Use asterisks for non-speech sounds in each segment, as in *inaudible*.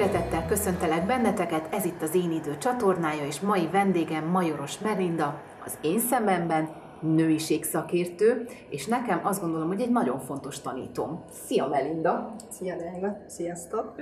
Szeretettel köszöntelek benneteket, ez itt az Én Idő csatornája, és mai vendégem Majoros Melinda, az én szememben nőiség szakértő, és nekem azt gondolom, hogy egy nagyon fontos tanítom. Szia Melinda! Szia Drága! Sziasztok!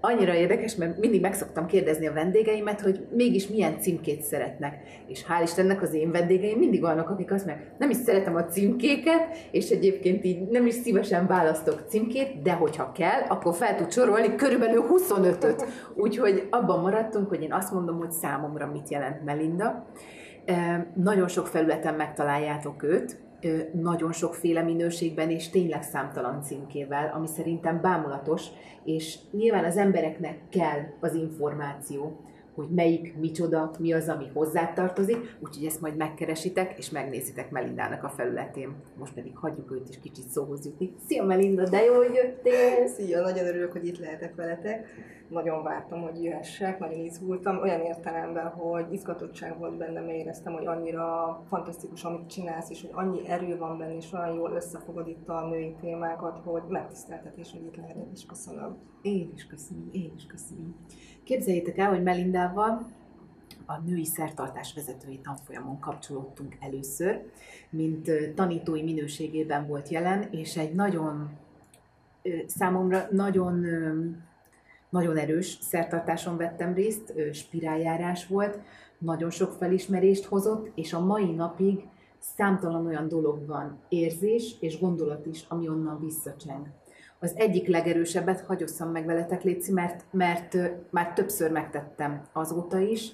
Annyira érdekes, mert mindig meg szoktam kérdezni a vendégeimet, hogy mégis milyen címkét szeretnek. És hál' Istennek az én vendégeim mindig olyanok, akik azt mondják, nem is szeretem a címkéket, és egyébként így nem is szívesen választok címkét, de hogyha kell, akkor fel tud sorolni körülbelül 25-öt. Úgyhogy abban maradtunk, hogy én azt mondom, hogy számomra mit jelent Melinda. Nagyon sok felületen megtaláljátok őt, nagyon sokféle minőségben és tényleg számtalan címkével, ami szerintem bámulatos, és nyilván az embereknek kell az információ, hogy melyik, micsoda, mi az, ami hozzátartozik, úgyhogy ezt majd megkeresitek, és megnézitek Melindának a felületén. Most pedig hagyjuk őt is kicsit szóhoz jutni. Szia Melinda, de jó, hogy jöttél! Szia, nagyon örülök, hogy itt lehetek veletek. Nagyon vártam, hogy jöhessek, nagyon izgultam, olyan értelemben, hogy izgatottság volt bennem, mert éreztem, hogy annyira fantasztikus, amit csinálsz, és hogy annyi erő van benne, és olyan jól összefogod itt a női témákat, hogy megtiszteltetés, hogy itt lehetek, és köszönöm. Én is köszönöm, én is köszönöm. Képzeljétek el, hogy Melindával a női szertartás vezetői tanfolyamon kapcsolódtunk először, mint tanítói minőségében volt jelen, és egy nagyon számomra nagyon nagyon erős szertartáson vettem részt, spiráljárás volt, nagyon sok felismerést hozott, és a mai napig számtalan olyan dolog van, érzés és gondolat is, ami onnan visszacseng. Az egyik legerősebbet hagyosszam meg veletek, Léci, mert, mert már többször megtettem azóta is.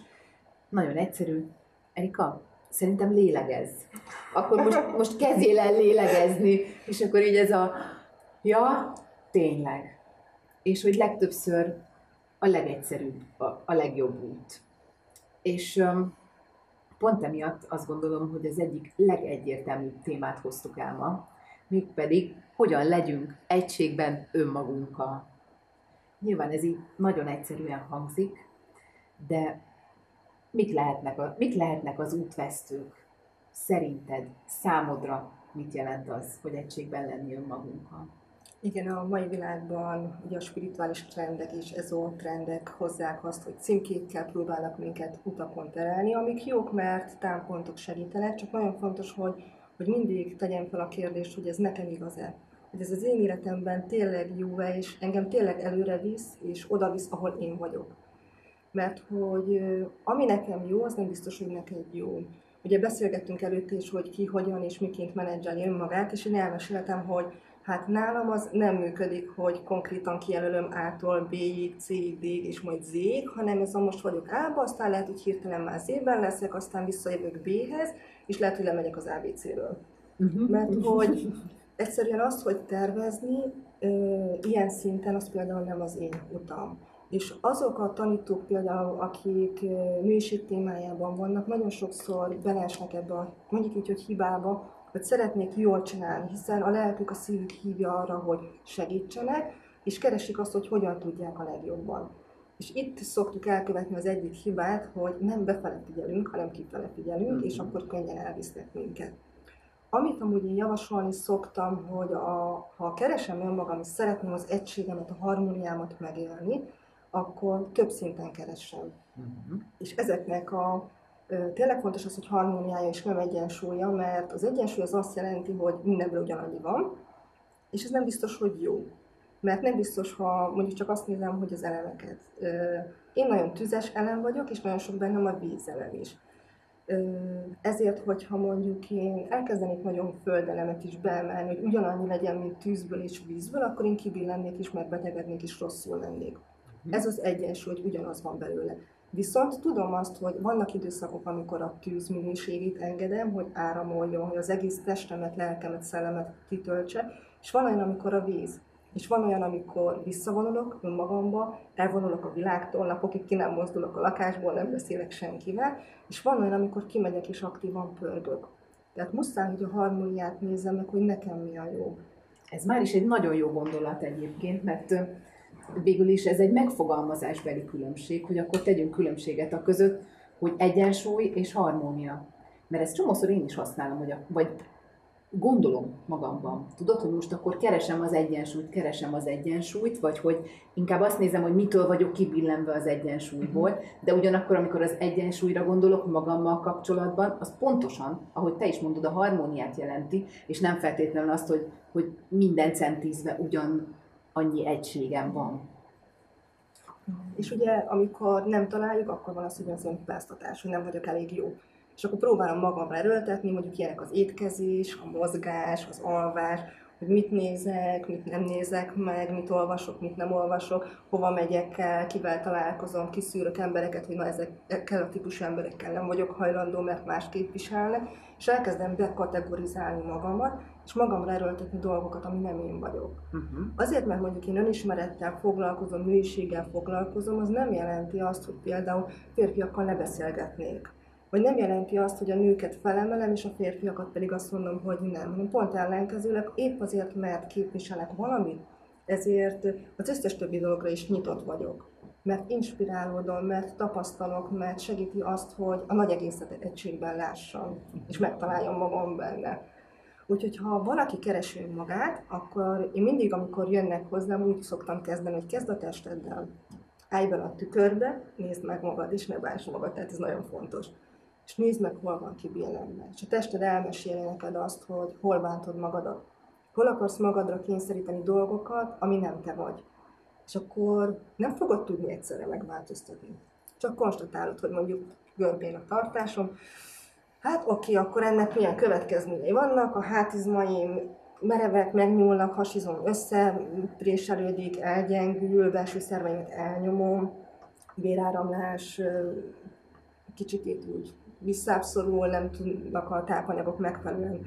Nagyon egyszerű. Erika, szerintem lélegez. Akkor most, most kezdjél el lélegezni, és akkor így ez a, ja, tényleg. És hogy legtöbbször a legegyszerűbb, a, a legjobb út. És um, pont emiatt azt gondolom, hogy az egyik legegyértelműbb témát hoztuk el ma, mégpedig hogyan legyünk egységben önmagunkkal. Nyilván ez így nagyon egyszerűen hangzik, de mik lehetnek, a, mik lehetnek az útvesztők? Szerinted, számodra mit jelent az, hogy egységben lenni önmagunkkal? Igen, a mai világban ugye a spirituális trendek és ezó trendek hozzák azt, hogy címkékkel próbálnak minket utakon terelni, amik jók, mert támpontok segítenek, csak nagyon fontos, hogy hogy mindig tegyem fel a kérdést, hogy ez nekem igaz-e. Hogy ez az én életemben tényleg jó-e, és engem tényleg előre visz, és oda visz, ahol én vagyok. Mert hogy ami nekem jó, az nem biztos, hogy neked jó. Ugye beszélgettünk előtt is, hogy ki hogyan és miként menedzseli önmagát, és én elmeséltem, hogy hát nálam az nem működik, hogy konkrétan kijelölöm A-tól B-ig, C-ig, D-ig és majd Z-ig, hanem ez a most vagyok A-ba, aztán lehet, hogy hirtelen már Z-ben leszek, aztán visszajövök B-hez, és lehet, hogy lemegyek az ABC-ről. Uh-huh. Mert hogy egyszerűen azt, hogy tervezni ö, ilyen szinten, az például nem az én utam. És azok a tanítók például, akik nőiség témájában vannak, nagyon sokszor beleesnek ebbe a, mondjuk így, hogy hibába, hogy szeretnék jól csinálni, hiszen a lelkük, a szívük hívja arra, hogy segítsenek, és keresik azt, hogy hogyan tudják a legjobban. És itt szoktuk elkövetni az egyik hibát, hogy nem befele figyelünk, hanem kifele figyelünk, mm-hmm. és akkor könnyen elvisznek minket. Amit amúgy én javasolni szoktam, hogy a, ha keresem önmagam, és szeretném az egységemet, a harmóniámat megélni, akkor több szinten keresem. Mm-hmm. És ezeknek a tényleg fontos az, hogy harmóniája és nem egyensúlya, mert az egyensúly az azt jelenti, hogy mindenből ugyanannyi van, és ez nem biztos, hogy jó. Mert nem biztos, ha mondjuk csak azt nézem, hogy az elemeket. Én nagyon tüzes elem vagyok, és nagyon sok bennem a vízelem is. Ezért, hogyha mondjuk én elkezdenék nagyon földelemet is beemelni, hogy ugyanannyi legyen, mint tűzből és vízből, akkor én kibillennék is, megbetegednék és rosszul lennék. Mhm. Ez az egyensúly, hogy ugyanaz van belőle. Viszont tudom azt, hogy vannak időszakok, amikor a tűz minőségét engedem, hogy áramoljon, hogy az egész testemet, lelkemet, szellemet kitöltse, és van olyan, amikor a víz. És van olyan, amikor visszavonulok önmagamba, elvonulok a világtól, napokig ki nem mozdulok a lakásból, nem beszélek senkivel, és van olyan, amikor kimegyek és aktívan pörgök. Tehát muszáj, hogy a harmóniát nézzem meg, hogy nekem mi a jó. Ez már is egy nagyon jó gondolat egyébként, mert végül is ez egy megfogalmazásbeli különbség, hogy akkor tegyünk különbséget a között, hogy egyensúly és harmónia. Mert ezt csomószor én is használom, hogy a, vagy gondolom magamban. Tudod, hogy most akkor keresem az egyensúlyt, keresem az egyensúlyt, vagy hogy inkább azt nézem, hogy mitől vagyok kibillenve az egyensúlyból, de ugyanakkor, amikor az egyensúlyra gondolok magammal kapcsolatban, az pontosan, ahogy te is mondod, a harmóniát jelenti, és nem feltétlenül azt, hogy, hogy minden centízve ugyan annyi egységem van. És ugye, amikor nem találjuk, akkor van az, hogy az önhibáztatás, hogy nem vagyok elég jó és akkor próbálom magamra erőltetni, mondjuk ilyenek az étkezés, a mozgás, az alvás, hogy mit nézek, mit nem nézek meg, mit olvasok, mit nem olvasok, hova megyek el, kivel találkozom, kiszűrök embereket, hogy na ezekkel a típusú emberekkel nem vagyok hajlandó, mert más képviselnek, és elkezdem bekategorizálni magamat, és magamra erőltetni dolgokat, ami nem én vagyok. Uh-huh. Azért, mert mondjuk én önismerettel foglalkozom, nőiséggel foglalkozom, az nem jelenti azt, hogy például férfiakkal ne beszélgetnék vagy nem jelenti azt, hogy a nőket felemelem, és a férfiakat pedig azt mondom, hogy nem, hanem pont ellenkezőleg épp azért, mert képviselek valamit, ezért az összes többi dologra is nyitott vagyok. Mert inspirálódom, mert tapasztalok, mert segíti azt, hogy a nagy egészet egységben lássam, és megtaláljam magam benne. Úgyhogy ha valaki keresi magát, akkor én mindig, amikor jönnek hozzám, úgy szoktam kezdeni, hogy kezd a testeddel, állj bele a tükörbe, nézd meg magad, és ne bánts magad, tehát ez nagyon fontos és nézd meg, hol van kibillenve. És a tested elmeséli neked azt, hogy hol bántod magadat. Hol akarsz magadra kényszeríteni dolgokat, ami nem te vagy. És akkor nem fogod tudni egyszerre megváltoztatni. Csak konstatálod, hogy mondjuk görbén a tartásom, hát oké, akkor ennek milyen következményei vannak, a hátizmaim merevek, megnyúlnak, hasizom össze, préselődik, elgyengül, belső szerveimet elnyomom, kicsit úgy visszábszorul, nem tudnak a tápanyagok megfelelően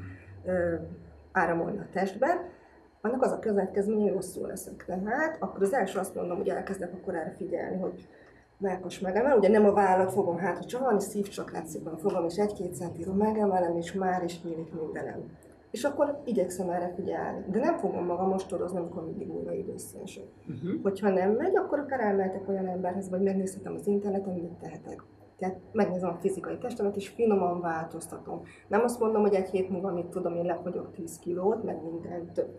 áramolni a testben, annak az a következménye, hogy rosszul leszek. Tehát akkor az első azt mondom, hogy elkezdek akkor erre figyelni, hogy melkas megemel, ugye nem a vállat fogom hátra csavarni, szívcsakrát szépen fogom, és egy-két centira megemelem, és már is nyílik mindenem. És akkor igyekszem erre figyelni. De nem fogom magam mostorozni, amikor mindig újra időszensek. Uh-huh. Hogyha nem megy, akkor akár elmehetek olyan emberhez, vagy megnézhetem az interneten, mit tehetek. Tehát megnézem a fizikai testemet, és finoman változtatom. Nem azt mondom, hogy egy hét múlva, mit tudom, én lefogyok 10 kilót, meg minden több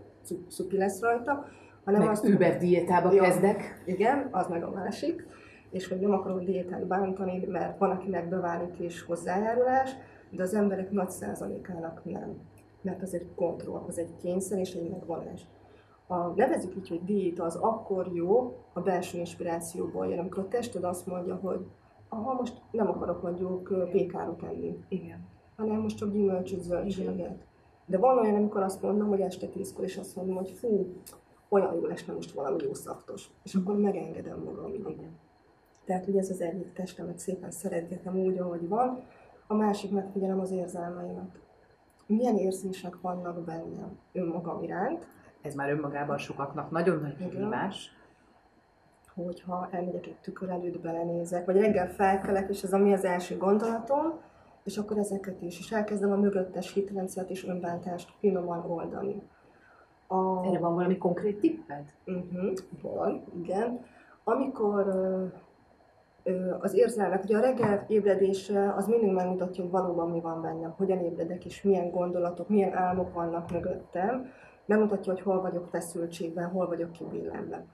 szupi lesz rajta, hanem meg azt... Uber diétába kezdek. Igen, az meg a másik. És hogy nem akarok diétát bántani, mert van, akinek beválik és hozzájárulás, de az emberek nagy százalékának nem. Mert az egy kontroll, az egy kényszer és egy megvonás. A, nevezük így, hogy diéta az akkor jó, a belső inspirációból jön, amikor a tested azt mondja, hogy aha, most nem akarok mondjuk pékárot enni. Igen. Hanem most csak gyümölcsöt, zöldséget. De van olyan, amikor azt mondom, hogy este tízkor, és azt mondom, hogy fú, olyan jó lesne most valami jó szaftos. És akkor megengedem magam. Igen. Tehát, hogy ez az egyik testemet szépen szeretgetem úgy, ahogy van, a másik megfigyelem az érzelmeimet. Milyen érzések vannak bennem önmagam iránt. Ez már önmagában sokaknak nagyon nagy kihívás hogyha elmegyek egy tükör előtt, belenézek, vagy reggel felkelek, és ez ami az első gondolatom, és akkor ezeket is, és elkezdem a mögöttes hitrendszert és önbántást finoman oldani. A... Erre van valami konkrét tipped? Uh-huh, van, igen. Amikor uh, az érzelmek, ugye a reggel ébredése az mindig megmutatja, hogy valóban mi van bennem, hogyan ébredek, és milyen gondolatok, milyen álmok vannak mögöttem, megmutatja, hogy hol vagyok feszültségben, hol vagyok kibillenve.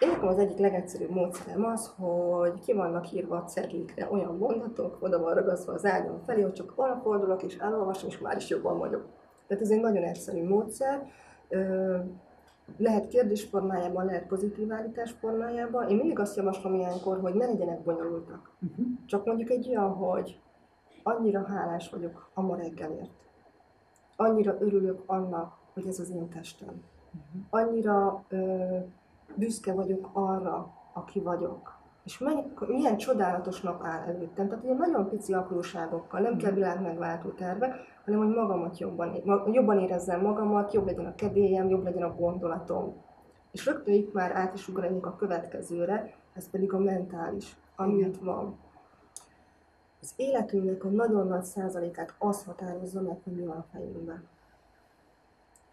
Én az egyik legegyszerűbb módszerem az, hogy ki vannak írva a cedlikre olyan mondatok, oda van ragaszva az ágyam felé, hogy csak arra fordulok és elolvasom, és már is jobban vagyok. Tehát ez egy nagyon egyszerű módszer. Lehet kérdés formájában, lehet pozitív állítás formájában. Én mindig azt javaslom ilyenkor, hogy ne legyenek bonyolultak. Uh-huh. Csak mondjuk egy olyan, hogy annyira hálás vagyok a ma reggelért. Annyira örülök annak, hogy ez az én testem. Uh-huh. Annyira büszke vagyok arra, aki vagyok. És mennyi, milyen csodálatos nap áll előttem. Tehát ilyen nagyon pici apróságokkal, nem kell világ megváltó tervek, hanem hogy magamat jobban, jobban érezzem magamat, jobb legyen a kedélyem, jobb legyen a gondolatom. És rögtön itt már át is ugrani a következőre, ez pedig a mentális, ami itt van. Az életünknek a nagyon nagy százalékát az határozza meg, hogy mi van a fejünkben.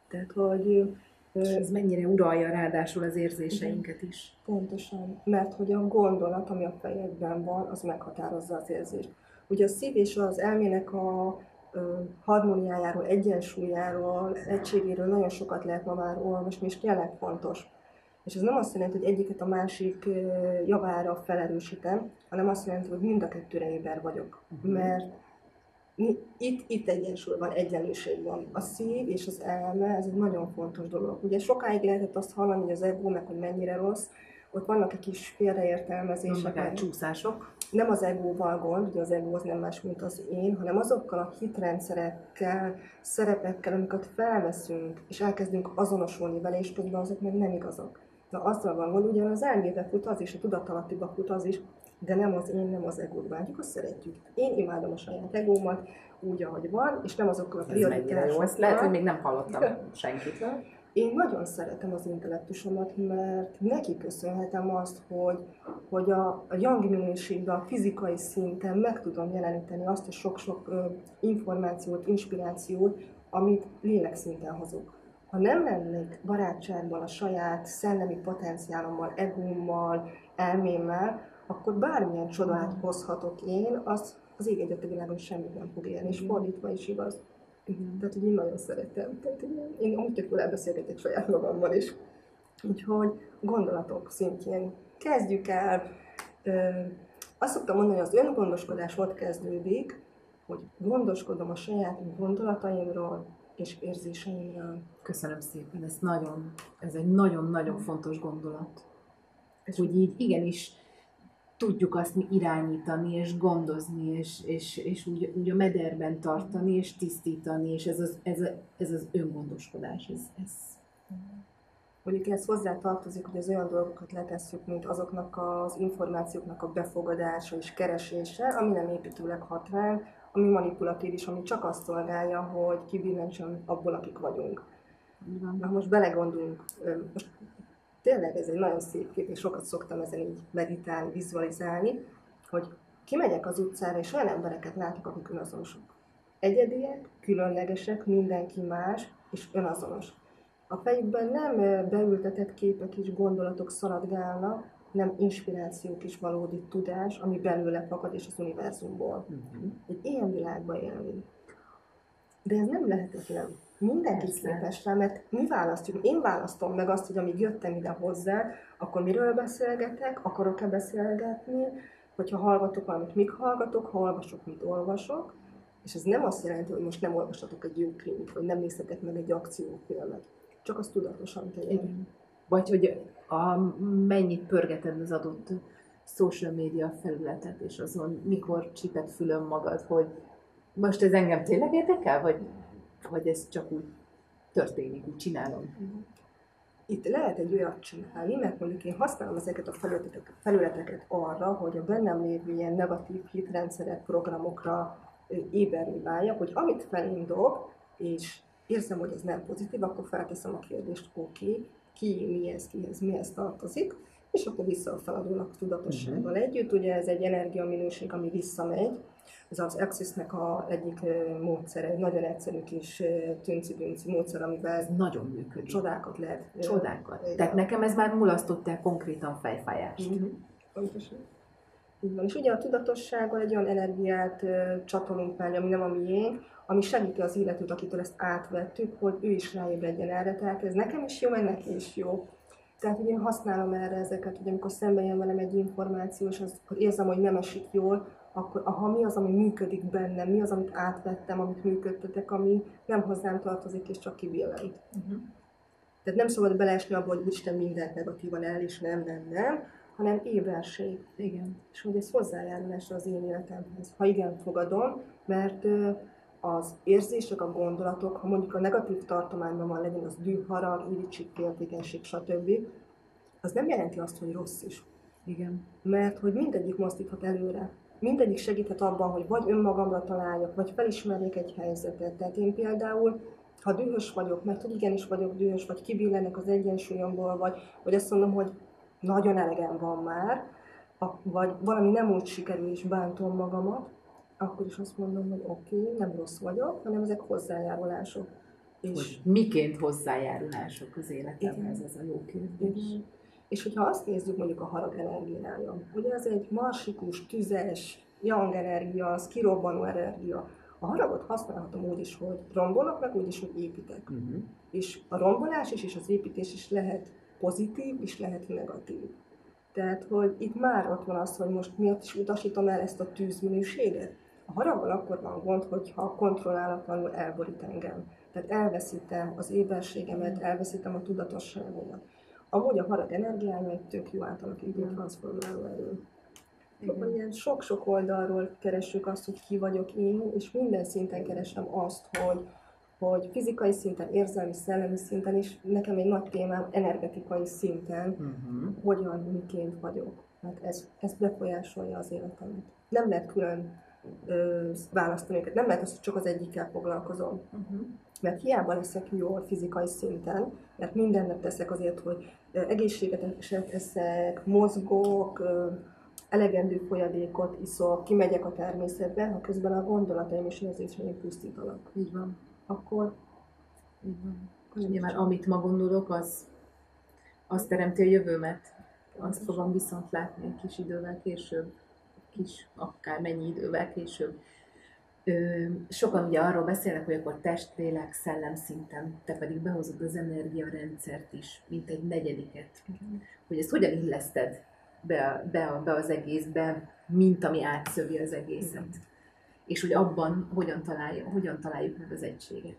Tehát, hogy és ez mennyire uralja ráadásul az érzéseinket is. Pontosan, mert hogy a gondolat, ami a fejedben van, az meghatározza az érzést. Ugye a szív és az elmének a harmóniájáról, egyensúlyáról, egységéről nagyon sokat lehet ma már olvasni, és tényleg fontos. És ez nem azt jelenti, hogy egyiket a másik javára felerősítem, hanem azt jelenti, hogy mind a kettőre éber vagyok. Uh-huh. Mert itt, itt egyensúly van, egyenlőség van. A szív és az elme, ez egy nagyon fontos dolog. Ugye sokáig lehetett azt hallani, hogy az ego, meg hogy mennyire rossz, ott vannak egy kis félreértelmezések. Meg csúszások. Nem az egóval gond, ugye az ego az nem más, mint az én, hanem azokkal a hitrendszerekkel, szerepekkel, amiket felveszünk, és elkezdünk azonosulni vele, és közben azok meg nem igazak. Na azzal van gond, ugyan az elmébe fut az is, a tudatalattiba fut az is, de nem az én, nem az egót bántjuk, azt szeretjük. Én imádom a saját egómat, úgy, ahogy van, és nem azokkal a prioritásokkal. Ez lehet, hogy még nem hallottam senkitől. Én nagyon szeretem az intellektusomat, mert neki köszönhetem azt, hogy, hogy a, a young minőségben, a fizikai szinten meg tudom jeleníteni azt a sok-sok információt, inspirációt, amit lélek szinten hozok. Ha nem lennék barátságban a saját szellemi potenciálommal, egómmal, elmémmel, akkor bármilyen csodát hozhatok én, az az ég egyet a világon semmit nem fog élni, és fordítva is igaz. Igen. Tehát, hogy én nagyon szeretem. Tehát, én, én amúgy tök elbeszélgetek saját magammal is. Úgyhogy gondolatok szintjén kezdjük el. Ö, azt szoktam mondani, hogy az öngondoskodás ott kezdődik, hogy gondoskodom a saját gondolataimról és érzéseimről. Köszönöm szépen, ez nagyon, ez egy nagyon-nagyon fontos gondolat. És hogy így igenis tudjuk azt mi irányítani, és gondozni, és, és, és úgy, úgy a mederben tartani, és tisztítani, és ez az, ez, a, ez az öngondoskodás, ez, ez Mondjuk ez hozzá tartozik, hogy az olyan dolgokat letesszük, mint azoknak az információknak a befogadása és keresése, ami nem építőleg hat ránk, ami manipulatív is, ami csak azt szolgálja, hogy kibillentsen abból, akik vagyunk. Na most belegondolunk, most tényleg ez egy nagyon szép kép, és sokat szoktam ezen így meditálni, vizualizálni, hogy kimegyek az utcára, és olyan embereket látok, akik önazonosok. Egyediek, különlegesek, mindenki más, és önazonos. A fejükben nem beültetett képek és gondolatok szaladgálnak, nem inspirációk és valódi tudás, ami belőle fakad és az univerzumból. Uh-huh. Egy ilyen világban élni. De ez nem lehetetlen. Mindenki képes rá, mert mi választjuk? Én választom meg azt, hogy amíg jöttem ide hozzá, akkor miről beszélgetek, akarok-e beszélgetni, hogyha hallgatok valamit, mik hallgatok, ha olvasok, mit olvasok, és ez nem azt jelenti, hogy most nem olvasatok egy jó krimit, vagy nem nézhetek meg egy akciófilmet. Csak azt tudatosan tegyen. Vagy hogy a, mennyit pörgeted az adott social media felületet, és azon mikor csipet fülön magad, hogy most ez engem tényleg érdekel, vagy vagy ez csak úgy történik, úgy csinálom. Itt lehet egy olyat csinálni, mert mondjuk én használom ezeket a felületeket, arra, hogy a bennem lévő ilyen negatív hitrendszerek, programokra éberni váljak, hogy amit felém dob, és érzem, hogy ez nem pozitív, akkor felteszem a kérdést, oké, okay, ki, mi ez, kihez, mihez tartozik, és akkor vissza a feladónak tudatossággal uh-huh. együtt. Ugye ez egy energiaminőség, ami visszamegy, ez az Axis-nek a egyik módszere, egy nagyon egyszerű kis tünci módszer, amivel ez nagyon működik. Csodákat lehet. Csodákat. Tehát nekem ez már mulasztott el konkrétan fejfájást. Így van. És ugye a tudatossággal egy olyan energiát csatolunk mellé, ami nem a miénk, ami segíti az illetőt, akitől ezt átvettük, hogy ő is ráébredjen erre. Tehát ez nekem is jó, meg neki is jó. Tehát, hogy én használom erre ezeket, hogy amikor szembe jön velem egy információ, és az, hogy érzem, hogy nem esik jól, akkor aha, mi az, ami működik bennem, mi az, amit átvettem, amit működtetek, ami nem hozzám tartozik, és csak kibillent. Uh-huh. Tehát nem szabad beleesni abba, hogy Isten mindent negatívan el, és nem, nem, nem, hanem éberség. Igen. És hogy ez hozzájárulás az én életemhez. Ha igen, fogadom, mert az érzések, a gondolatok, ha mondjuk a negatív tartományban van, legyen az düh, harag, irítség, féltékenység, stb., az nem jelenti azt, hogy rossz is. Igen. Mert hogy mindegyik mozdíthat előre mindegyik segíthet abban, hogy vagy önmagamra találjak, vagy felismerjek egy helyzetet. Tehát én például, ha dühös vagyok, mert hogy igenis vagyok dühös, vagy kibillenek az egyensúlyomból, vagy, vagy azt mondom, hogy nagyon elegem van már, vagy valami nem úgy sikerül, és bántom magamat, akkor is azt mondom, hogy oké, okay, nem rossz vagyok, hanem ezek hozzájárulások. És hogy miként hozzájárulások az életemhez, ez a jó kérdés. Igen. És hogyha azt nézzük mondjuk a harag energiája, ugye ez egy marsikus, tüzes, yang energia, az kirobbanó energia. A haragot használhatom úgy is, hogy rombolok, meg úgy is, hogy építek. Uh-huh. És a rombolás is, és az építés is lehet pozitív, és lehet negatív. Tehát, hogy itt már ott van az, hogy most miért is utasítom el ezt a tűzminőséget. A haraggal akkor van gond, hogyha kontrollálatlanul elborít engem. Tehát elveszítem az éberségemet, elveszítem a tudatosságomat. Amúgy a harag energiája egy tök jó átalakító transformáló erő. Akkor ilyen sok-sok oldalról keressük azt, hogy ki vagyok én, és minden szinten keresem azt, hogy, hogy fizikai szinten, érzelmi, szellemi szinten, és nekem egy nagy témám energetikai szinten, Uh-huh. hogyan, miként vagyok. Mert ez, ez befolyásolja az életemet. Nem lehet külön ö, választani őket. Nem lehet az, hogy csak az egyikkel foglalkozom. Uh-huh. Mert hiába leszek jól fizikai szinten, mert mindent teszek azért, hogy egészségeset eszek, mozgok, ö, elegendő folyadékot iszok, kimegyek a természetbe, ha közben a gondolataim és érzéseim pusztítanak. Így van. Akkor Így van. nyilván amit ma gondolok, az, az teremti a jövőmet. Azt fogom viszont látni egy kis idővel később, kis, akár mennyi idővel később. Sokan ugye arról beszélnek, hogy akkor test, lélek, szellem szinten, te pedig behozod az energiarendszert is, mint egy negyediket. Hogy ezt hogyan illeszted be, be, be az egészbe, mint ami átszövi az egészet. És hogy abban hogyan találjuk, hogyan találjuk meg az egységet.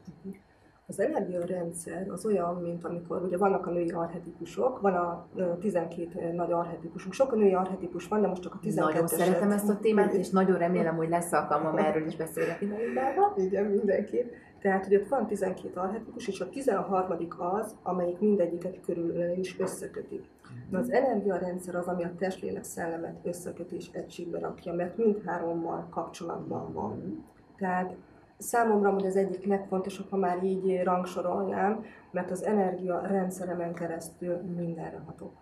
Az energiarendszer az olyan, mint amikor ugye vannak a női arhetipusok, van a ö, 12 nagy arhetipusunk. Sok a női arhetipus van, de most csak a 12 Nagyon szeretem ezt a témát, és nagyon remélem, hogy lesz alkalmam erről is beszélgetni Melindával. Igen, mindenképp. Tehát, hogy ott van 12 arhetipus, és a 13. az, amelyik mindegyiket körül is összekötik. De az energiarendszer az, ami a testlélek szellemet összeköti és egységbe rakja, mert mindhárommal kapcsolatban van. Tehát számomra hogy az egyik legfontosabb, ha már így rangsorolnám, mert az energia rendszeremen keresztül mindenre hatok.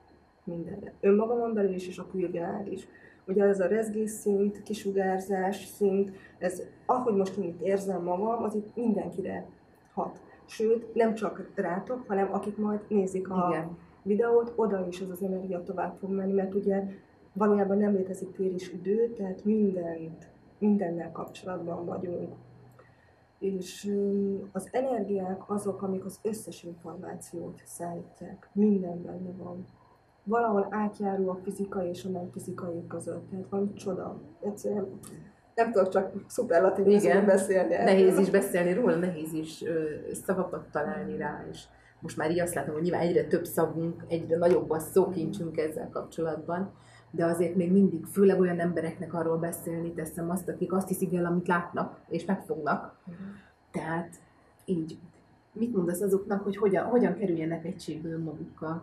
Mindenre. Önmagamon belül is, és a külvilág is. Ugye ez a rezgés szint, kisugárzás szint, ez ahogy most én itt érzem magam, az itt mindenkire hat. Sőt, nem csak rátok, hanem akik majd nézik a Igen. videót, oda is az az energia tovább fog menni, mert ugye valójában nem létezik tér és idő, tehát mindent, mindennel kapcsolatban vagyunk. És az energiák azok, amik az összes információt szállítják. Minden benne van. Valahol átjáró a fizikai és a nem fizikai között. Tehát van csoda. Egyszerűen nem tudok csak szuperlatív Igen. beszélni. Nehéz is beszélni róla, nehéz is ö, szavakat találni rá, és most már így azt látom, hogy nyilván egyre több szavunk, egyre nagyobb a szókincsünk ezzel kapcsolatban, de azért még mindig, főleg olyan embereknek arról beszélni teszem azt, akik azt hiszik el, amit látnak, és megfognak. Tehát így, mit mondasz azoknak, hogy hogyan, hogyan kerüljenek egységbe önmagukkal,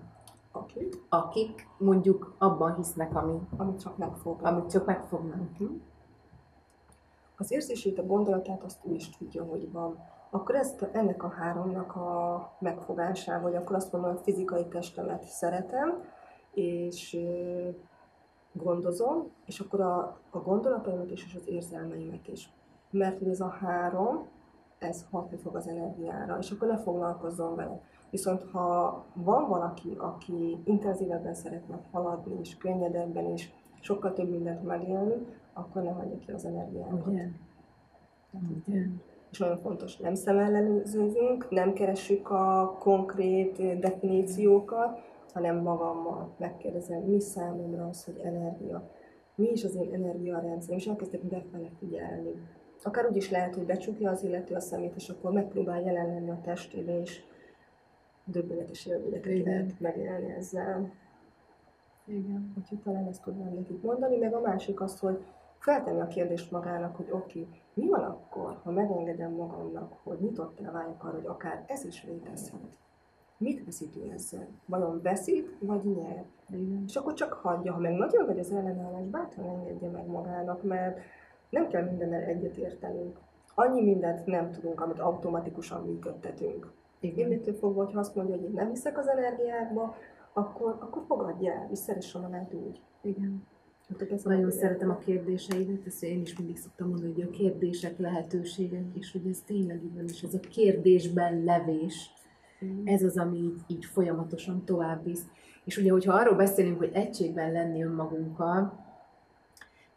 Oké. akik mondjuk abban hisznek, ami, Amit csak megfog. amit csak megfognak. az érzését, a gondolatát azt ő is tudja, hogy van. Akkor ezt, ennek a háromnak a megfogásával, hogy akkor azt mondom, hogy a fizikai testemet szeretem, és gondozom, és akkor a, a gondolataimat is, és az érzelmeimet is. Mert ez a három, ez hatni fog az energiára, és akkor ne foglalkozzon vele. Viszont ha van valaki, aki intenzívebben szeretne haladni, és könnyedebben, és sokkal több mindent megélni, akkor nem adja ki az energiámat. Ugye? Ugye? És nagyon fontos, nem szemellenőzünk, nem keressük a konkrét definíciókat, hanem magammal megkérdezem, mi számomra az, hogy energia. Mi is az én energiarendszerem, és elkezdek befele figyelni. Akár úgy is lehet, hogy becsukja az illető a szemét, és akkor megpróbál jelen lenni a testébe, és döbbenetes élményeket Igen. lehet megélni ezzel. Igen. Úgyhogy talán ezt tudnám nekik mondani, meg a másik az, hogy feltenni a kérdést magának, hogy oké, okay, mi van akkor, ha megengedem magamnak, hogy nyitottá váljak arra, hogy akár ez is létezhet. Mit veszít ő ezzel? Vajon veszít, vagy nyer? Igen. És akkor csak hagyja, ha meg nagyon vagy az ellenállás, bátran engedje meg magának, mert nem kell mindennel egyet értenünk. Annyi mindent nem tudunk, amit automatikusan működtetünk. Igen. Innentől fogva, hogyha azt mondja, hogy én nem hiszek az energiákba, akkor, akkor fogadj el, és szeresse magát úgy. Igen. Hát, ez Nagyon a- szeretem a kérdéseidet, ezt én is mindig szoktam mondani, hogy a kérdések lehetőségek, és hogy ez tényleg így van, és ez a kérdésben levés. Ez az, ami így, így folyamatosan tovább visz. És ugye, hogyha arról beszélünk, hogy egységben lenni önmagunkkal,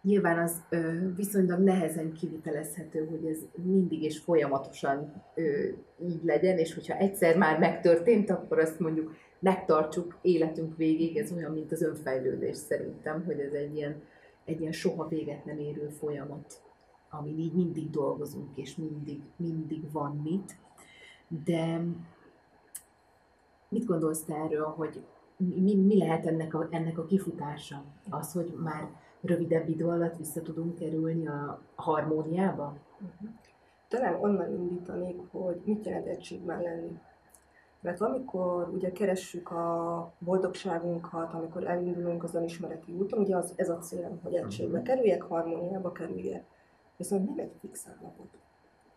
Nyilván az ö, viszonylag nehezen kivitelezhető, hogy ez mindig és folyamatosan ö, így legyen, és hogyha egyszer már megtörtént, akkor azt mondjuk megtartsuk életünk végéig, ez olyan, mint az önfejlődés szerintem, hogy ez egy ilyen, egy ilyen soha véget nem érő folyamat, amin így mindig dolgozunk, és mindig, mindig van mit. De mit gondolsz te erről, hogy mi, mi lehet ennek a, ennek a kifutása? Az, hogy már rövidebb idő alatt vissza tudunk kerülni a harmóniába? Uh-huh. Talán onnan indítanék, hogy mit jelent egységben lenni. Mert amikor ugye keressük a boldogságunkat, amikor elindulunk az önismereti úton, ugye az, ez a cél, hogy egységbe mhm. kerüljek, harmóniába kerüljek. Viszont nem egy fix állapot.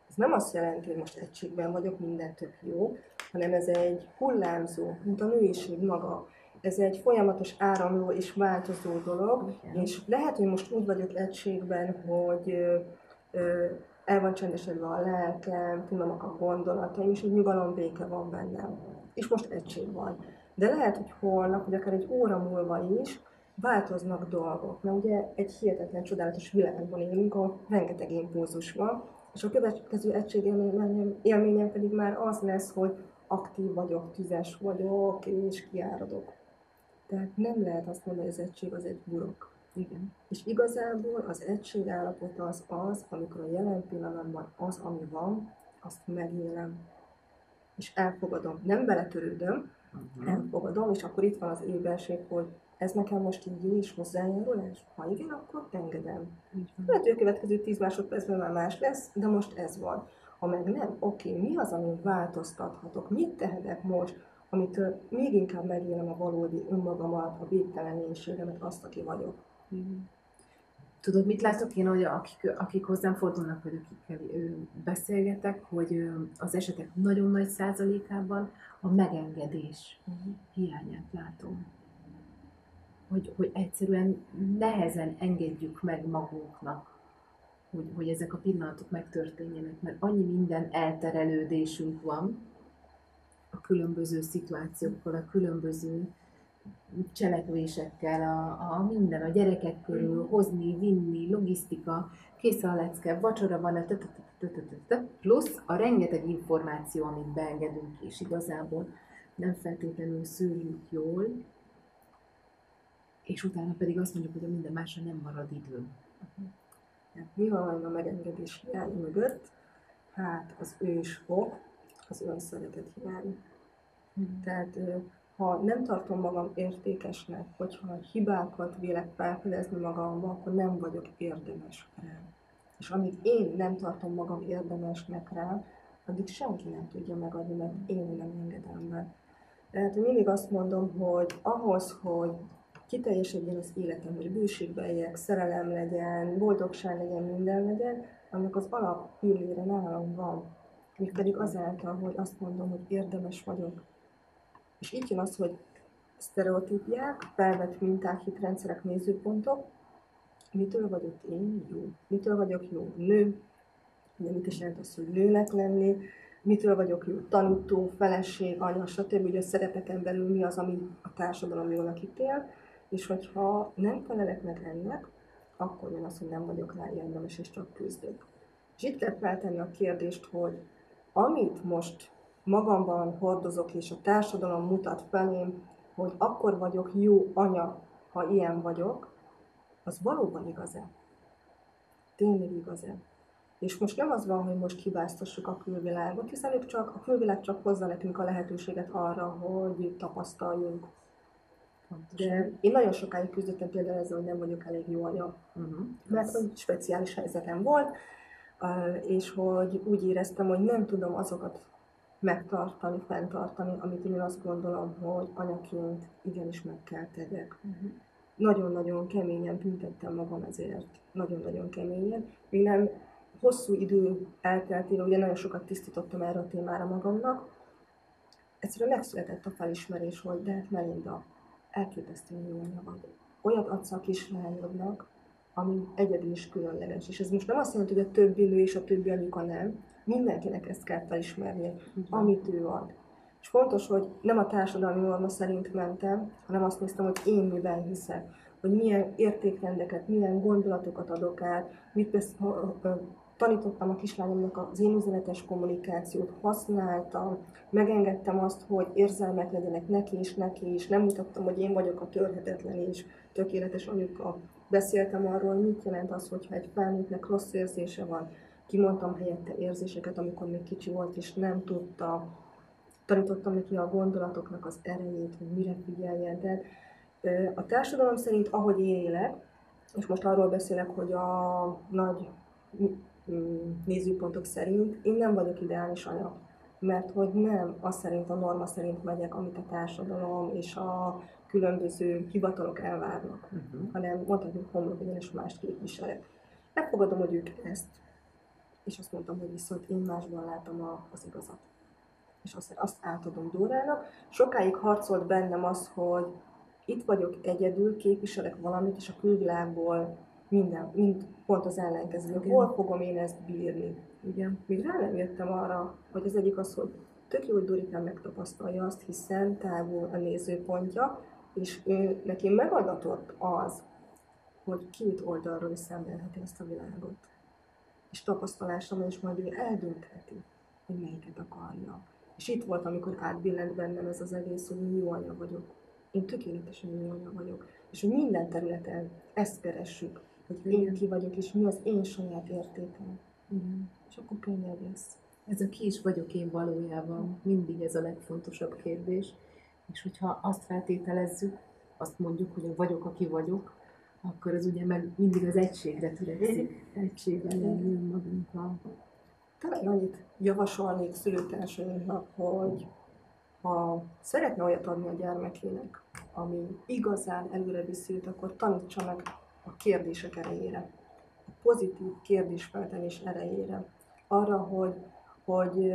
Ez nem azt jelenti, hogy most egységben vagyok, minden tök jó, hanem ez egy hullámzó, mint a nőiség maga. Ez egy folyamatos áramló és változó dolog, okay. és lehet, hogy most úgy vagyok egységben, hogy ö, el van csendesedve a lelkem, finomak a gondolataim, és egy nyugalom béke van bennem. És most egység van. De lehet, hogy holnap, vagy akár egy óra múlva is változnak dolgok. Mert ugye egy hihetetlen, csodálatos világban élünk, ahol rengeteg impulzus van, és a következő egységélményem élményem pedig már az lesz, hogy aktív vagyok, tüzes vagyok, és kiáradok. Tehát nem lehet azt mondani, hogy az egység az egy burok. Igen. És igazából az egység állapota az az, amikor a jelen pillanatban az, ami van, azt megélem. És elfogadom. Nem beletörődöm, uh-huh. elfogadom, és akkor itt van az éberség, hogy ez nekem most így és hozzájárulás? Ha igen, akkor engedem. Lehet, hogy a következő 10 másodpercben már más lesz, de most ez van. Ha meg nem, oké, mi az, amin változtathatok? Mit tehetek most, amitől még inkább megélem a valódi önmagamat, a végtelenségemet, azt, aki vagyok? Tudod, mit látok én, hogy akik, akik hozzám fordulnak, vagy akikkel beszélgetek, hogy az esetek nagyon nagy százalékában a megengedés uh-huh. hiányát látom hogy, hogy egyszerűen nehezen engedjük meg magunknak, hogy, hogy ezek a pillanatok megtörténjenek, mert annyi minden elterelődésünk van a különböző szituációkkal, a különböző cselekvésekkel, a, a minden, a gyerekek körül, hozni, vinni, logisztika, kész a lecke, vacsora van, plusz a rengeteg információ, amit beengedünk, és igazából nem feltétlenül szűrjük jól, és utána pedig azt mondjuk, hogy a minden másra nem marad idő. Hát, mi van a megengedés hiány mögött? Hát az ősfok, az önszeretet hiány. Hmm. Tehát ha nem tartom magam értékesnek, hogyha hibákat vélek felfedezni magamba, akkor nem vagyok érdemes rá. És amíg én nem tartom magam érdemesnek rá, addig senki nem tudja megadni, mert én nem engedem be. Tehát mindig azt mondom, hogy ahhoz, hogy kiteljesedjen az életem, hogy bőségbe éljek, szerelem legyen, boldogság legyen, minden legyen, annak az alap pillére nálam van. Még pedig azáltal, hogy azt mondom, hogy érdemes vagyok. És itt jön az, hogy sztereotípiák, felvett minták, hitrendszerek, nézőpontok, mitől vagyok én jó? Mitől vagyok jó nő? Ugye mit is jelent az, hogy nőnek lenni? Mitől vagyok jó tanító, feleség, anya, stb. Ugye a szerepeken belül mi az, ami a társadalom jól ítél és hogyha nem felelek meg ennek, akkor jön az, hogy nem vagyok rá érdemes, és csak küzdök. És itt kell feltenni a kérdést, hogy amit most magamban hordozok, és a társadalom mutat felém, hogy akkor vagyok jó anya, ha ilyen vagyok, az valóban igaz-e? Tényleg igaz-e? És most nem az van, hogy most hibáztassuk a külvilágot, hiszen ők csak, a külvilág csak hozza nekünk a lehetőséget arra, hogy tapasztaljunk de én nagyon sokáig küzdöttem például ezzel, hogy nem vagyok elég jó anya, uh-huh. mert hogy speciális helyzetem volt, és hogy úgy éreztem, hogy nem tudom azokat megtartani, fenntartani, amit én azt gondolom, hogy anyaként igenis meg kell tegyek. Uh-huh. Nagyon-nagyon keményen büntettem magam ezért, nagyon-nagyon keményen. Még nem hosszú idő elteltére, ugye nagyon sokat tisztítottam erre a témára magamnak, egyszerűen megszületett a felismerés, hogy de hát Melinda, elképesztően jó anya vagy. Olyat adsz a kislányodnak, ami egyedül is különleges. És ez most nem azt jelenti, hogy a többi nő és a többi anyuka nem. Mindenkinek ezt kell felismerni, amit ő ad. És fontos, hogy nem a társadalmi norma szerint mentem, hanem azt néztem, hogy én miben hiszek. hogy milyen értékrendeket, milyen gondolatokat adok át, mit besz, tanítottam a kislányomnak az én üzenetes kommunikációt, használtam, megengedtem azt, hogy érzelmek legyenek neki is, neki is, nem mutattam, hogy én vagyok a törhetetlen és tökéletes anyuka. Beszéltem arról, mit jelent az, hogyha egy felnőttnek rossz érzése van. Kimondtam helyette érzéseket, amikor még kicsi volt, és nem tudta. Tanítottam neki a gondolatoknak az erejét, hogy mire figyeljen. Tehát a társadalom szerint, ahogy én élek, és most arról beszélek, hogy a nagy nézőpontok szerint én nem vagyok ideális anya, mert hogy nem azt szerint, a norma szerint megyek, amit a társadalom és a különböző hivatalok elvárnak, uh-huh. hanem mondhatjuk homlok egyenes mást képviselek. Elfogadom, hogy ők ezt, és azt mondtam, hogy viszont én másban látom a, az igazat. És azt, azt átadom Dórának. Sokáig harcolt bennem az, hogy itt vagyok egyedül, képviselek valamit, és a külvilágból minden, mind pont az ellenkező. Hol fogom én ezt bírni? Igen. Még rá nem jöttem arra, hogy az egyik az, hogy tök jó, hogy Dorikán megtapasztalja azt, hiszen távol a nézőpontja, és ő, neki megadatott az, hogy két oldalról is szemlélheti ezt a világot. És tapasztalásom, és majd ő eldöntheti, hogy melyiket akarja. És itt volt, amikor átbillent bennem ez az egész, hogy jó anya vagyok. Én tökéletesen jó anya vagyok. És hogy minden területen ezt keressük, hogy én ki vagyok, és mi az én saját értékem. Igen. És akkor könnyebb lesz. Ez a ki is vagyok én valójában, mindig ez a legfontosabb kérdés. És hogyha azt feltételezzük, azt mondjuk, hogy vagyok, aki vagyok, akkor az ugye meg mindig az egységre törekszik. *laughs* Egységben lenni magunkkal. Talán annyit javasolnék szülőtársainknak, hogy ha szeretne olyat adni a gyermekének, ami igazán előre viszi akkor tanítsa meg kérdések erejére, a pozitív kérdésfeltenés erejére, arra, hogy, hogy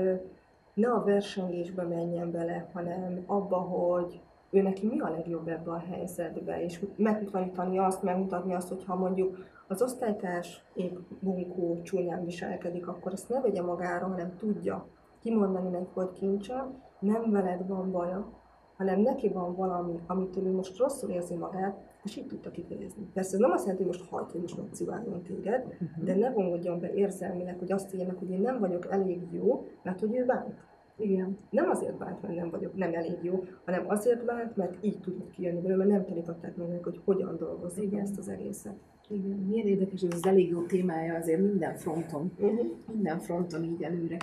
ne a versengésbe menjen bele, hanem abba, hogy ő neki mi a legjobb ebbe a helyzetbe, és megmutatni azt, megmutatni azt, hogyha mondjuk az osztálytárs épp bunkó csúnyán viselkedik, akkor azt ne vegye magára, hanem tudja kimondani neki, hogy kincsem, nem veled van baja, hanem neki van valami, amitől ő most rosszul érzi magát, és így tudta kifejezni. Persze ez nem azt jelenti, hogy most hajt, hogy most megciváljon téged, uh-huh. de ne vonódjon be érzelmileg, hogy azt írjanak, hogy én nem vagyok elég jó, mert hogy ő bánt. Igen. Nem azért bánt, mert nem vagyok, nem elég jó, hanem azért bánt, mert így tudott kijönni belőle, mert nem tanították meg hogy hogyan dolgozik Igen. ezt az egészet. Igen, milyen érdekes, ez elég jó témája azért minden fronton. Uh-huh. Minden fronton így előre,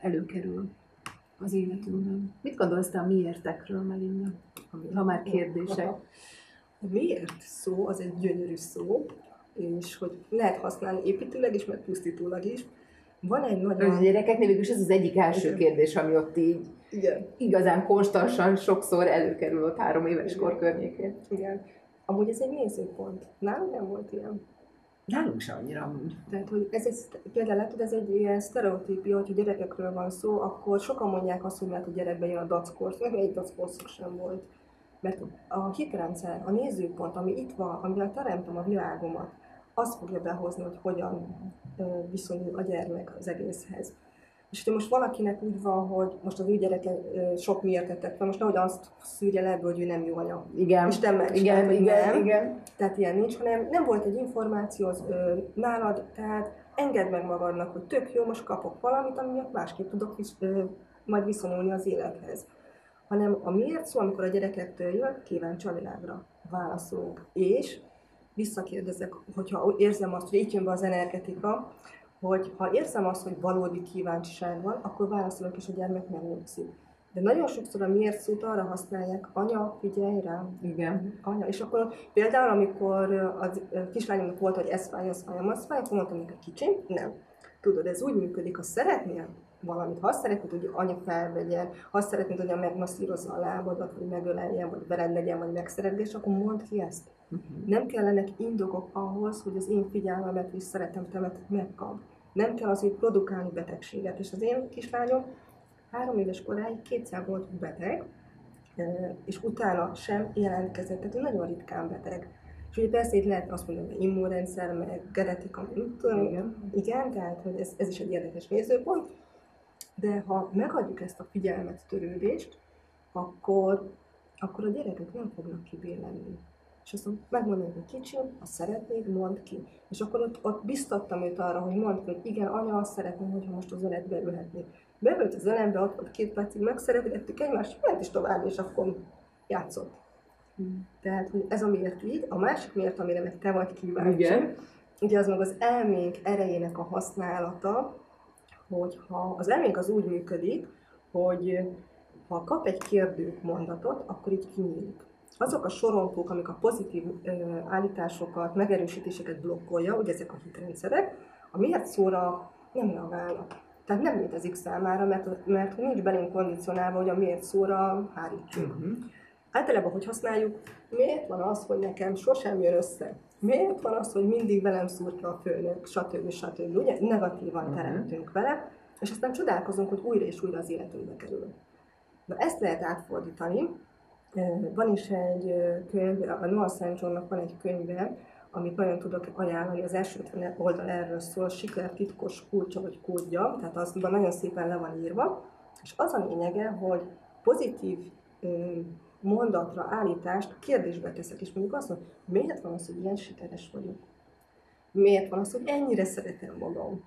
előkerül az életünkben. Mit gondolsz te a miértekről, Melinda? Ha már kérdések. A miért szó az egy gyönyörű szó, és hogy lehet használni építőleg is, meg pusztítólag is. Van egy nagyon... A gyerekeknél végül ez az egyik első Igen. kérdés, ami ott így Igen. igazán konstansan sokszor előkerül ott három éves Igen. kor környékén. Igen. Amúgy ez egy nézőpont. Nálunk nem volt ilyen. Nálunk sem annyira amúgy. Tehát, hogy ez egy, például látod, ez egy ilyen sztereotípia, hogy gyerekekről van szó, akkor sokan mondják azt, hogy mert a gyerekben jön a dackorsz, meg egy dackorszok sem volt. Mert a hitrendszer, a nézőpont, ami itt van, amivel teremtem a világomat, az fogja behozni, hogy hogyan viszonyul a gyermek az egészhez. És hogyha most valakinek úgy van, hogy most az ő gyereke sok miért tettek fel, most nehogy azt szűrje le ebből, hogy ő nem jó anya. Igen. Isten meg igen, igen, nem. igen. Tehát ilyen nincs, hanem nem volt egy információ az ö, nálad, tehát engedd meg magadnak, hogy tök jó, most kapok valamit, ami miatt másképp tudok vis, ö, majd viszonyulni az élethez. Hanem a miért szó, amikor a gyerekektől jön, kíváncsi a világra. Válaszolunk. És visszakérdezek, hogyha érzem azt, hogy itt jön be az energetika, hogy ha érzem azt, hogy valódi kíváncsiság van, akkor válaszolok, és a gyermek megnyugszik. De nagyon sokszor a miért szót arra használják, anya, figyelj rám. Igen. Anya. És akkor például, amikor az kislányomnak volt, hogy ez fáj, az fáj, az fáj, akkor mondtam hogy kicsim, nem. Tudod, ez úgy működik, ha szeretnél valamit, ha azt szeretnéd, hogy anya felvegyen, ha azt szeretnéd, hogy anya megmasszírozza a lábadat, vagy megöleljen, vagy veled legyen, vagy megszeretgés, akkor mondd ki ezt. Uh-huh. Nem kellenek indokok ahhoz, hogy az én figyelmemet és szeretemtemet megkap. Nem kell azért produkálni betegséget. És az én kislányom három éves koráig kétszer volt beteg, és utána sem jelentkezett, tehát ő nagyon ritkán beteg. És ugye persze itt lehet azt mondani, hogy immunrendszer, meg genetika, igen. igen, tehát hogy ez, ez is egy érdekes nézőpont, de ha megadjuk ezt a figyelmet, törődést, akkor, akkor a gyerekek nem fognak kibélelni. És azt mondom, megmondom, hogy kicsi, ha szeretnéd, mondd ki. És akkor ott, ott biztattam őt arra, hogy mondd ki, hogy igen, anya, azt szeretném, hogyha most az ölet beülhetnék. Beült az ölembe, ott volt két percig, megszeretgettük egymást, ment is tovább, és akkor játszott. Hmm. Tehát, ez a miért így, a másik miért, amire meg te vagy kíváncsi. Igen. Ugye az meg az elménk erejének a használata, hogyha az elménk az úgy működik, hogy ha kap egy kérdő mondatot, akkor így kinyílik. Azok a sorompók, amik a pozitív ö, állításokat, megerősítéseket blokkolja, ugye ezek a hitrendszerek, a miért szóra nem reagálnak. Tehát nem létezik számára, mert, mert nincs belénk kondicionálva, hogy a miért szóra hárítsunk. Uh-huh. Általában, hogy használjuk, miért van az, hogy nekem sosem jön össze? Miért van az, hogy mindig velem szúrta a főnök, stb. stb. Ugye negatívan uh-huh. teremtünk vele, és aztán csodálkozunk, hogy újra és újra az életünkbe kerül. Na ezt lehet átfordítani. Van is egy könyv, a Noah St. Johnnak van egy könyve, amit nagyon tudok ajánlani, az első oldal erről szól, siker titkos kulcsa vagy kódja, tehát azban nagyon szépen le van írva, és az a lényege, hogy pozitív mondatra, állítást kérdésbe teszek, és mondjuk azt mondom, miért van az, hogy ilyen sikeres vagyok? Miért van az, hogy ennyire szeretem magam?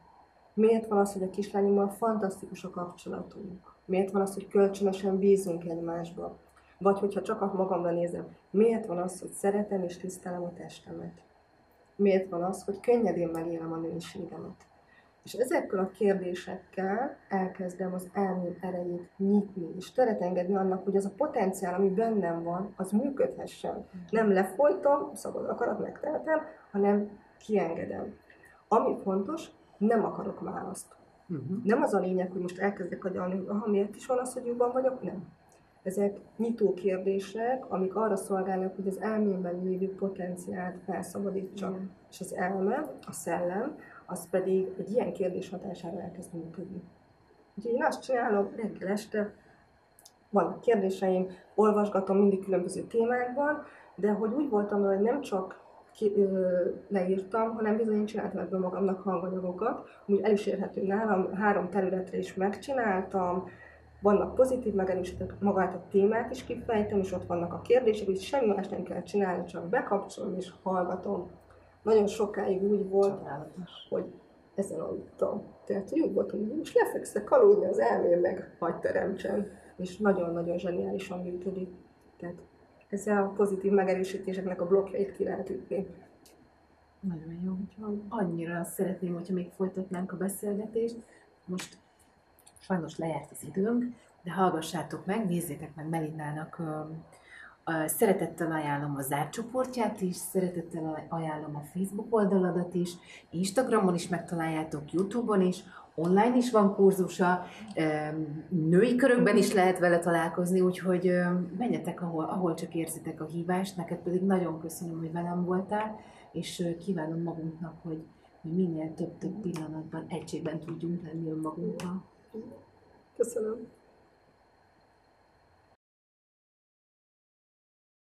Miért van az, hogy a kislányommal fantasztikus a kapcsolatunk? Miért van az, hogy kölcsönösen bízunk egymásba? Vagy hogyha csak a magamra nézem, miért van az, hogy szeretem és tisztelem a testemet? Miért van az, hogy könnyedén megélem a nőiségemet? És ezekkel a kérdésekkel elkezdem az elmém erejét nyitni, és teret engedni annak, hogy az a potenciál, ami bennem van, az működhessen. Nem lefolytom, szabad akarat megtehetem, hanem kiengedem. Ami fontos, nem akarok választ. Uh-huh. Nem az a lényeg, hogy most elkezdek agyalni, hogy aha, miért is van az, hogy jobban vagyok? Nem. Ezek nyitó kérdések, amik arra szolgálnak, hogy az elmémben lévő potenciált felszabadítsa. Uh-huh. És az elme, a szellem, az pedig egy ilyen kérdés hatására elkezd működni. Úgyhogy én azt csinálom reggel este, vannak kérdéseim, olvasgatom mindig különböző témákban, de hogy úgy voltam hogy nem csak ki, ö, leírtam, hanem bizony én csináltam ebből magamnak hanganyagokat, úgy el is érhető nálam, három területre is megcsináltam, vannak pozitív megerősítők, magát a témát is kifejtem, és ott vannak a kérdések, és semmi más nem kell csinálni, csak bekapcsolom és hallgatom. Nagyon sokáig úgy volt, Csodálatos. hogy ezen aludtam. Tehát hogy úgy voltam, hogy most lefekszek aludni az elmém meg, hagy teremtsen. És nagyon-nagyon zseniálisan működik. Tehát ezzel a pozitív megerősítéseknek a blokkjait ki lehet ütni. Nagyon jó. Annyira szeretném, hogyha még folytatnánk a beszélgetést. Most sajnos lejárt az időnk, de hallgassátok meg, nézzétek meg Melindának Szeretettel ajánlom a zárt csoportját is, szeretettel ajánlom a Facebook oldaladat is, Instagramon is megtaláljátok, Youtube-on is, online is van kurzusa, női körökben is lehet vele találkozni, úgyhogy menjetek, ahol, ahol csak érzitek a hívást. Neked pedig nagyon köszönöm, hogy velem voltál, és kívánom magunknak, hogy, hogy minél több-több pillanatban egységben tudjunk lenni önmagunkkal. Köszönöm.